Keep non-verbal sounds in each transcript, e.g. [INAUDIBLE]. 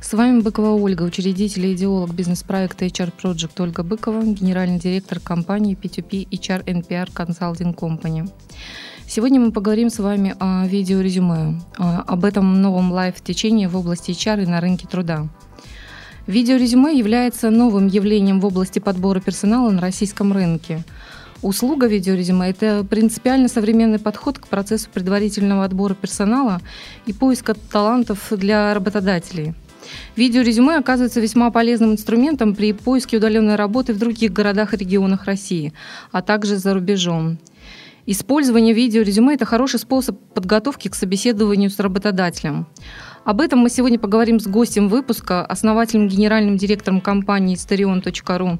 С вами Быкова Ольга, учредитель и идеолог бизнес-проекта HR Project Ольга Быкова, генеральный директор компании P2P HR NPR Consulting Company. Сегодня мы поговорим с вами о видеорезюме, об этом новом лайв-течении в области HR и на рынке труда. Видеорезюме является новым явлением в области подбора персонала на российском рынке – Услуга видеорезюме – это принципиально современный подход к процессу предварительного отбора персонала и поиска талантов для работодателей. Видеорезюме оказывается весьма полезным инструментом при поиске удаленной работы в других городах и регионах России, а также за рубежом. Использование видеорезюме – это хороший способ подготовки к собеседованию с работодателем. Об этом мы сегодня поговорим с гостем выпуска, основателем генеральным директором компании sterion.ru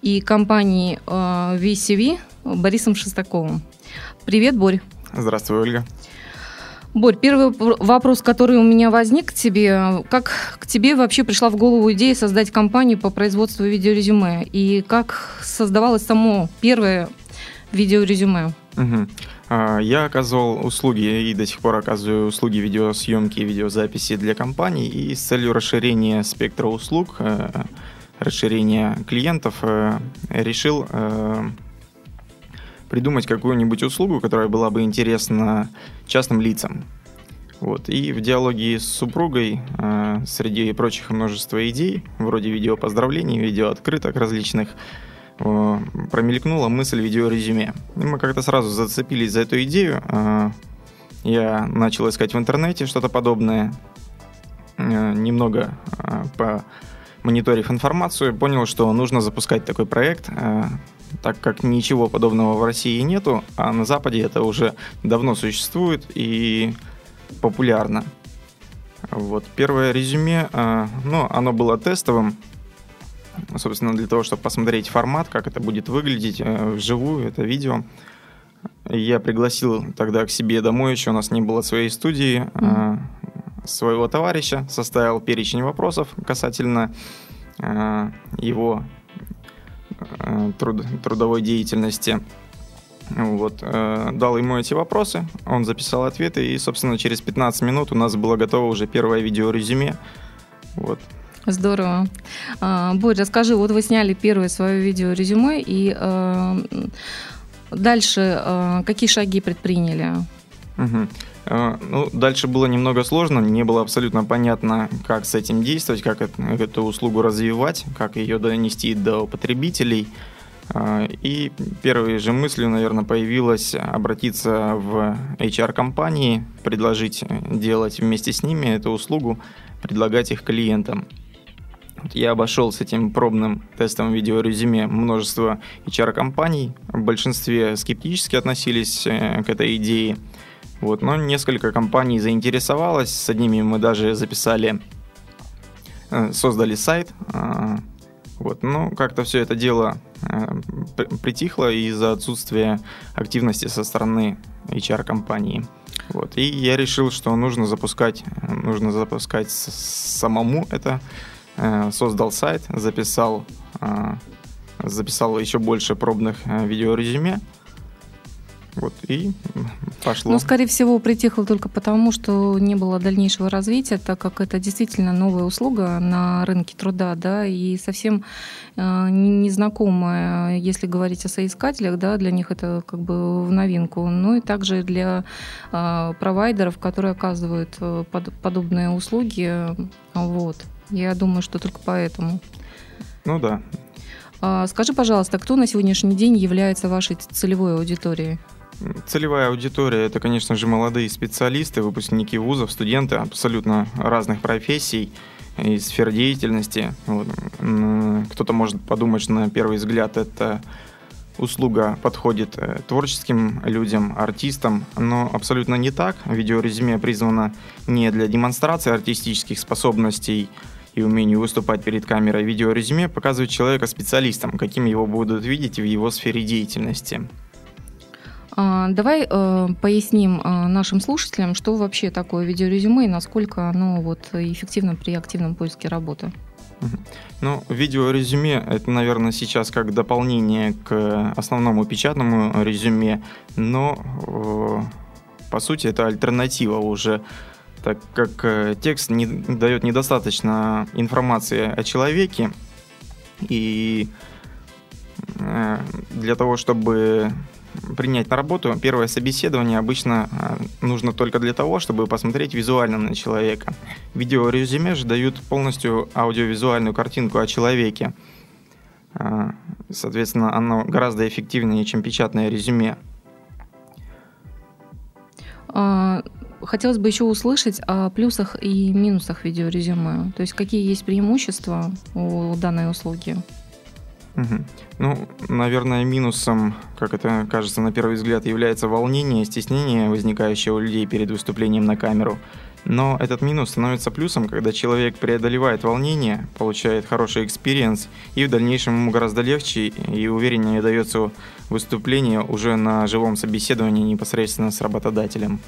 и компании э, VCV Борисом Шестаковым. Привет, Борь. Здравствуй, Ольга. Борь, первый вопрос, который у меня возник к тебе. Как к тебе вообще пришла в голову идея создать компанию по производству видеорезюме? И как создавалось само первое видеорезюме? Угу. Я оказывал услуги и до сих пор оказываю услуги видеосъемки и видеозаписи для компаний. И с целью расширения спектра услуг э, расширения клиентов, э, решил э, придумать какую-нибудь услугу, которая была бы интересна частным лицам. Вот. И в диалоге с супругой э, среди прочих множества идей, вроде видео поздравлений, видео открыток различных, промелькнула мысль видеорезюме. И мы как-то сразу зацепились за эту идею. Я начал искать в интернете что-то подобное, немного по мониторив информацию, понял, что нужно запускать такой проект, э, так как ничего подобного в России нету, а на Западе это уже давно существует и популярно. Вот первое резюме, э, ну, оно было тестовым, собственно, для того, чтобы посмотреть формат, как это будет выглядеть э, вживую, это видео. Я пригласил тогда к себе домой, еще у нас не было своей студии, mm-hmm своего товарища, составил перечень вопросов касательно его труд, трудовой деятельности. Вот, э, дал ему эти вопросы, он записал ответы, и, собственно, через 15 минут у нас было готово уже первое видеорезюме. Вот. Здорово. А, Борь, расскажи, вот вы сняли первое свое видеорезюме, и э, дальше э, какие шаги предприняли? Угу. Ну, дальше было немного сложно, не было абсолютно понятно, как с этим действовать, как эту услугу развивать, как ее донести до потребителей. А, и первой же мыслью, наверное, появилась обратиться в HR-компании, предложить делать вместе с ними эту услугу, предлагать их клиентам. Я обошел с этим пробным тестом видеорезюме множество HR-компаний. В большинстве скептически относились э, к этой идее – вот, но несколько компаний заинтересовалось, с одними мы даже записали, э, создали сайт. А, вот, но как-то все это дело э, притихло из-за отсутствия активности со стороны HR-компании. Вот, и я решил, что нужно запускать, нужно запускать самому это. Э, создал сайт, записал, записал еще больше пробных видеорезюме. Вот, и пошло. Ну, скорее всего, притихло только потому, что не было дальнейшего развития, так как это действительно новая услуга на рынке труда, да, и совсем э, незнакомая, если говорить о соискателях, да, для них это как бы в новинку. Ну и также для э, провайдеров, которые оказывают э, под, подобные услуги, вот. Я думаю, что только поэтому. Ну да. А, скажи, пожалуйста, кто на сегодняшний день является вашей целевой аудиторией? Целевая аудитория – это, конечно же, молодые специалисты, выпускники вузов, студенты абсолютно разных профессий и сфер деятельности. Вот. Кто-то может подумать, что на первый взгляд это услуга подходит э, творческим людям, артистам, но абсолютно не так. Видеорезюме призвано не для демонстрации артистических способностей и умению выступать перед камерой, видеорезюме показывает человека специалистом, каким его будут видеть в его сфере деятельности. А, давай э, поясним э, нашим слушателям, что вообще такое видеорезюме и насколько оно вот эффективно при активном поиске работы. Ну, видеорезюме это, наверное, сейчас как дополнение к основному печатному резюме, но э, по сути это альтернатива уже, так как текст не дает недостаточно информации о человеке, и для того, чтобы принять на работу, первое собеседование обычно а, нужно только для того, чтобы посмотреть визуально на человека. Видеорезюме же дают полностью аудиовизуальную картинку о человеке. А, соответственно, оно гораздо эффективнее, чем печатное резюме. А, хотелось бы еще услышать о плюсах и минусах видеорезюме. То есть какие есть преимущества у данной услуги? Угу. Ну, наверное, минусом, как это кажется на первый взгляд, является волнение, стеснение, возникающее у людей перед выступлением на камеру. Но этот минус становится плюсом, когда человек преодолевает волнение, получает хороший experience, и в дальнейшем ему гораздо легче и увереннее дается выступление уже на живом собеседовании непосредственно с работодателем.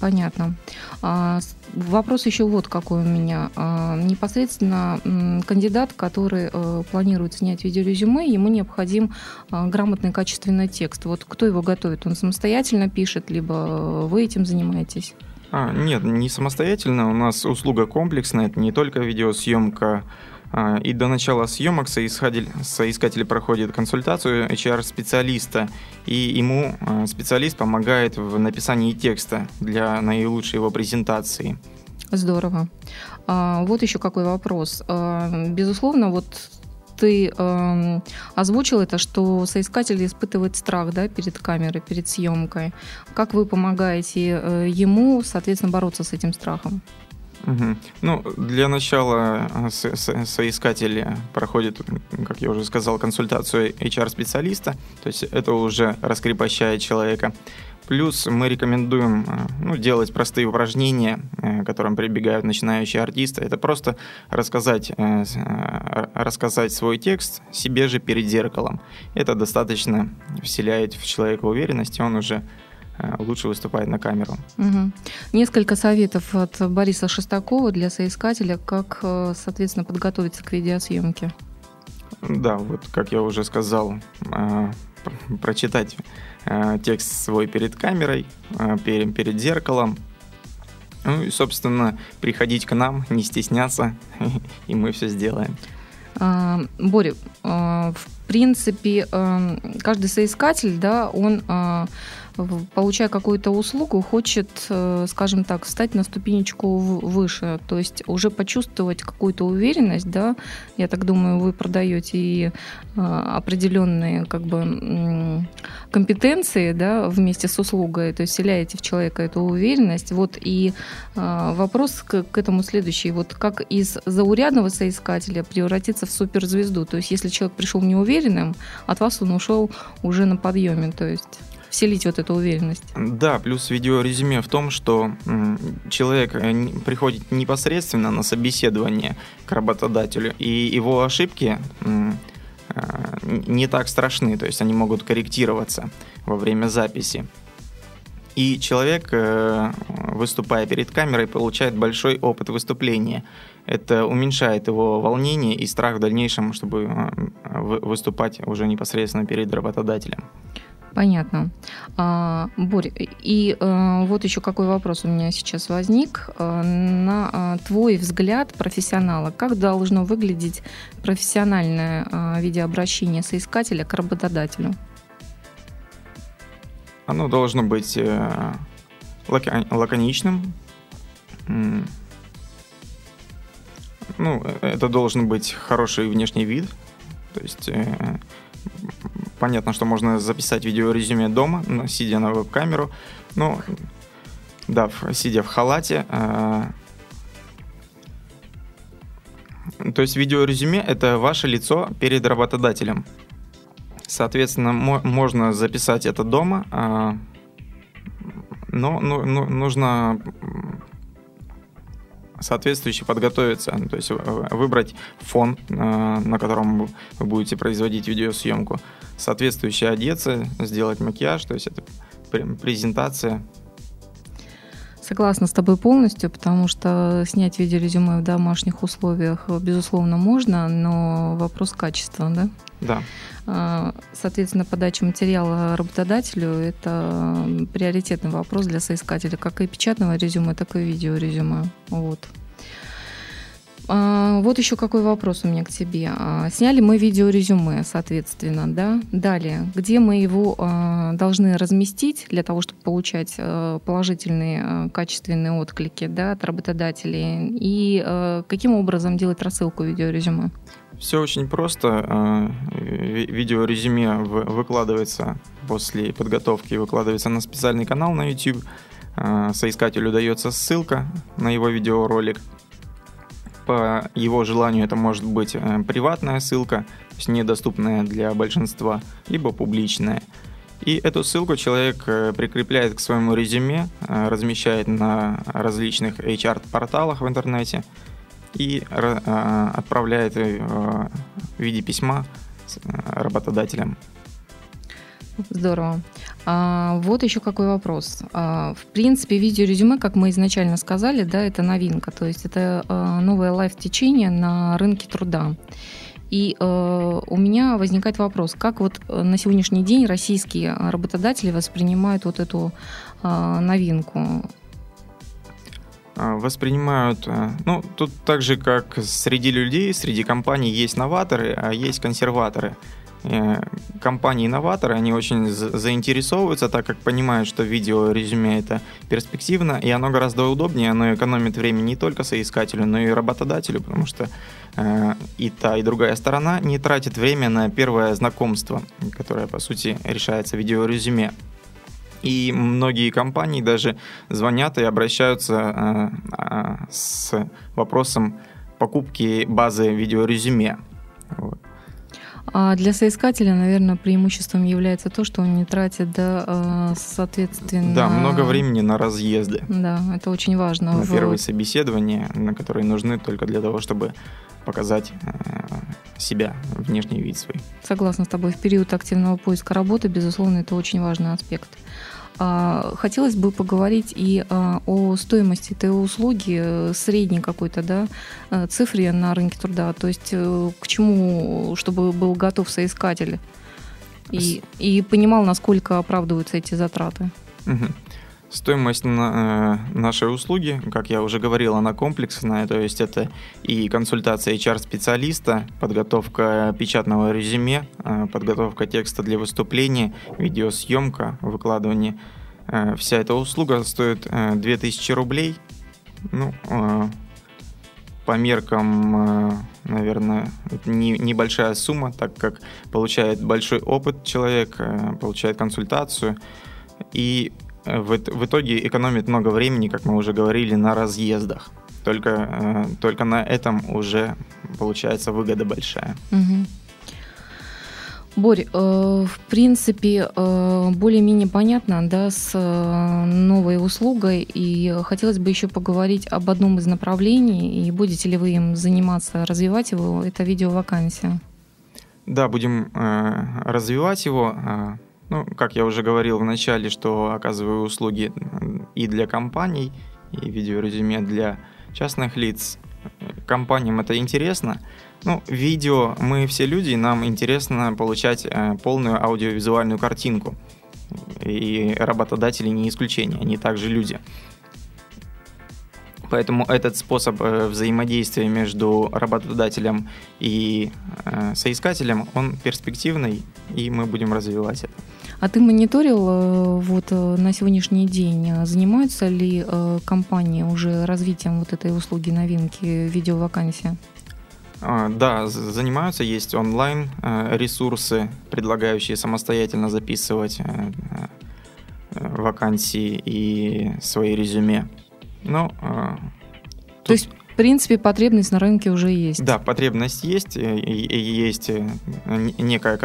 Понятно. А, вопрос еще вот какой у меня. А, непосредственно кандидат, который э, планирует снять видеорезюме, ему необходим а, грамотный качественный текст. Вот кто его готовит? Он самостоятельно пишет, либо вы этим занимаетесь? А, нет, не самостоятельно. У нас услуга комплексная. Это не только видеосъемка и до начала съемок соискатель, проходит консультацию HR-специалиста, и ему а, специалист помогает в написании текста для наилучшей его презентации. Здорово. А, вот еще какой вопрос. Безусловно, вот ты э, озвучил это, что соискатель испытывает страх да, перед камерой, перед съемкой. Как вы помогаете э, ему, соответственно, бороться с этим страхом? Угу. Ну, для начала э, со со соискатель проходит, как я уже сказал, консультацию HR-специалиста, то есть это уже раскрепощает человека. Плюс мы рекомендуем э, ну, делать простые упражнения, э, к которым прибегают начинающие артисты. Это просто рассказать, рассказать свой текст себе же перед зеркалом. Это достаточно вселяет в человека уверенность, и он уже лучше выступает на камеру. Угу. Несколько советов от Бориса Шестакова для соискателя, как, э, соответственно, подготовиться к видеосъемке. Да, вот как я уже сказал, э, прочитать текст свой перед камерой, перед, перед зеркалом, ну и, собственно, приходить к нам, не стесняться, [LAUGHS] и мы все сделаем. А, Боря, в принципе, каждый соискатель, да, он получая какую-то услугу, хочет, э, скажем так, встать на ступенечку выше, то есть уже почувствовать какую-то уверенность, да, я так думаю, вы продаете и э, определенные как бы компетенции, да, вместе с услугой, то есть вселяете в человека эту уверенность, вот, и э, вопрос к, к этому следующий, вот как из заурядного соискателя превратиться в суперзвезду, то есть если человек пришел неуверенным, от вас он ушел уже на подъеме, то есть вселить вот эту уверенность. Да, плюс видеорезюме в том, что человек э, приходит непосредственно на собеседование к работодателю, и его ошибки э, не так страшны, то есть они могут корректироваться во время записи. И человек, э, выступая перед камерой, получает большой опыт выступления. Это уменьшает его волнение и страх в дальнейшем, чтобы выступать уже непосредственно перед работодателем. Понятно. А, Борь, и а, вот еще какой вопрос у меня сейчас возник. А, на а, твой взгляд профессионала, как должно выглядеть профессиональное а, видеообращение соискателя к работодателю? Оно должно быть э, лаконичным. Ну, это должен быть хороший внешний вид. То есть э, понятно, что можно записать видеорезюме дома, сидя на веб-камеру. Ну, да, сидя в халате. Э, то есть видеорезюме — это ваше лицо перед работодателем. Соответственно, можно записать это дома, э, но ну, ну, нужно соответствующе подготовиться, то есть выбрать фон, на котором вы будете производить видеосъемку, соответствующе одеться, сделать макияж, то есть это презентация. Согласна с тобой полностью, потому что снять видеорезюме в домашних условиях, безусловно, можно, но вопрос качества, да? Да. А, соответственно, подача материала работодателю – это приоритетный вопрос для соискателя, как и печатного резюме, так и видеорезюме. Вот. А, вот еще какой вопрос у меня к тебе. А, сняли мы видеорезюме, соответственно, да? Далее, где мы его а, должны разместить для того, чтобы получать положительные качественные отклики да, от работодателей? И каким образом делать рассылку видеорезюме? Все очень просто. Видеорезюме выкладывается после подготовки, выкладывается на специальный канал на YouTube. Соискателю дается ссылка на его видеоролик – по его желанию это может быть э, приватная ссылка, то есть недоступная для большинства, либо публичная. И эту ссылку человек э, прикрепляет к своему резюме, э, размещает на различных HR-порталах в интернете и отправляет в виде письма работодателям. Здорово. А, вот еще какой вопрос. А, в принципе, видеорезюме, как мы изначально сказали, да, это новинка, то есть это а, новое лайф-течение на рынке труда. И э, у меня возникает вопрос, как вот э, на сегодняшний день российские работодатели воспринимают вот эту э, новинку? Воспринимают, ну, тут так же, как среди людей, среди компаний есть новаторы, а есть консерваторы. Э, компании-инноваторы, они очень заинтересовываются, так как понимают, что видео резюме это перспективно, и оно гораздо удобнее, оно экономит время не только соискателю, но и работодателю, потому что э, и та, и другая сторона не тратит время на первое знакомство, которое, по сути, решается видеорезюме. И многие компании даже звонят и обращаются э, э, с вопросом покупки базы видеорезюме. Вот. А для соискателя, наверное, преимуществом является то, что он не тратит, да, а, соответственно... Да, много времени на разъезды. Да, это очень важно. На первые собеседования, на которые нужны только для того, чтобы показать э, себя, внешний вид свой. Согласна с тобой. В период активного поиска работы, безусловно, это очень важный аспект. А, хотелось бы поговорить и а, о стоимости этой услуги, э, средней какой-то да, э, цифре на рынке труда. То есть э, к чему, чтобы был готов соискатель и, и понимал, насколько оправдываются эти затраты. Угу. Стоимость на, э, нашей услуги, как я уже говорил, она комплексная, то есть это и консультация HR-специалиста, подготовка печатного резюме, э, подготовка текста для выступления, видеосъемка, выкладывание. Э, вся эта услуга стоит 2000 рублей. Ну, по меркам, наверное, это не, небольшая сумма, так как получает большой опыт человек, получает консультацию. И в, в итоге экономит много времени, как мы уже говорили, на разъездах. Только, э, только на этом уже получается выгода большая. Угу. Борь, э, в принципе, э, более-менее понятно, да, с э, новой услугой, и хотелось бы еще поговорить об одном из направлений, и будете ли вы им заниматься, развивать его, это видеовакансия. Да, будем э, развивать его. Ну, как я уже говорил в начале, что оказываю услуги и для компаний, и видеорезюме для частных лиц. Компаниям это интересно. Ну, видео, мы все люди, нам интересно получать э, полную аудиовизуальную картинку. И работодатели не исключение, они также люди. Поэтому этот способ э, взаимодействия между работодателем и э, соискателем, он перспективный, и мы будем развивать это. А ты мониторил э, вот на сегодняшний день, занимаются ли компании уже развитием вот этой услуги новинки видеовакансия? А, да, занимаются, есть онлайн ресурсы, предлагающие самостоятельно записывать вакансии и свои резюме. Ну. То есть, в принципе, потребность на рынке уже есть. Да, потребность есть, есть э, некая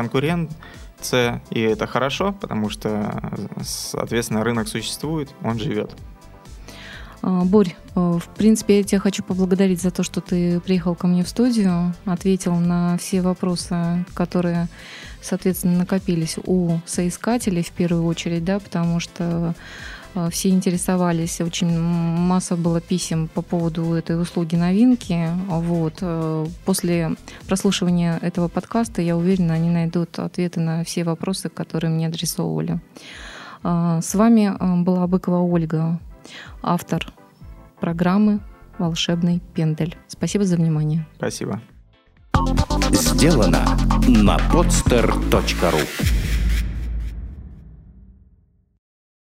конкуренция, и это хорошо, потому что, соответственно, рынок существует, он живет. А, Борь, в принципе, я тебя хочу поблагодарить за то, что ты приехал ко мне в студию, ответил на все вопросы, которые, соответственно, накопились у соискателей в первую очередь, да, потому что Э, все интересовались, очень масса было писем по поводу этой услуги новинки. Вот. Э, после прослушивания этого подкаста, я уверена, они найдут ответы на все вопросы, которые мне адресовывали. Э, с вами была Быкова Ольга, автор программы «Волшебный пендель». Спасибо за внимание. Спасибо. Сделано на podster.ru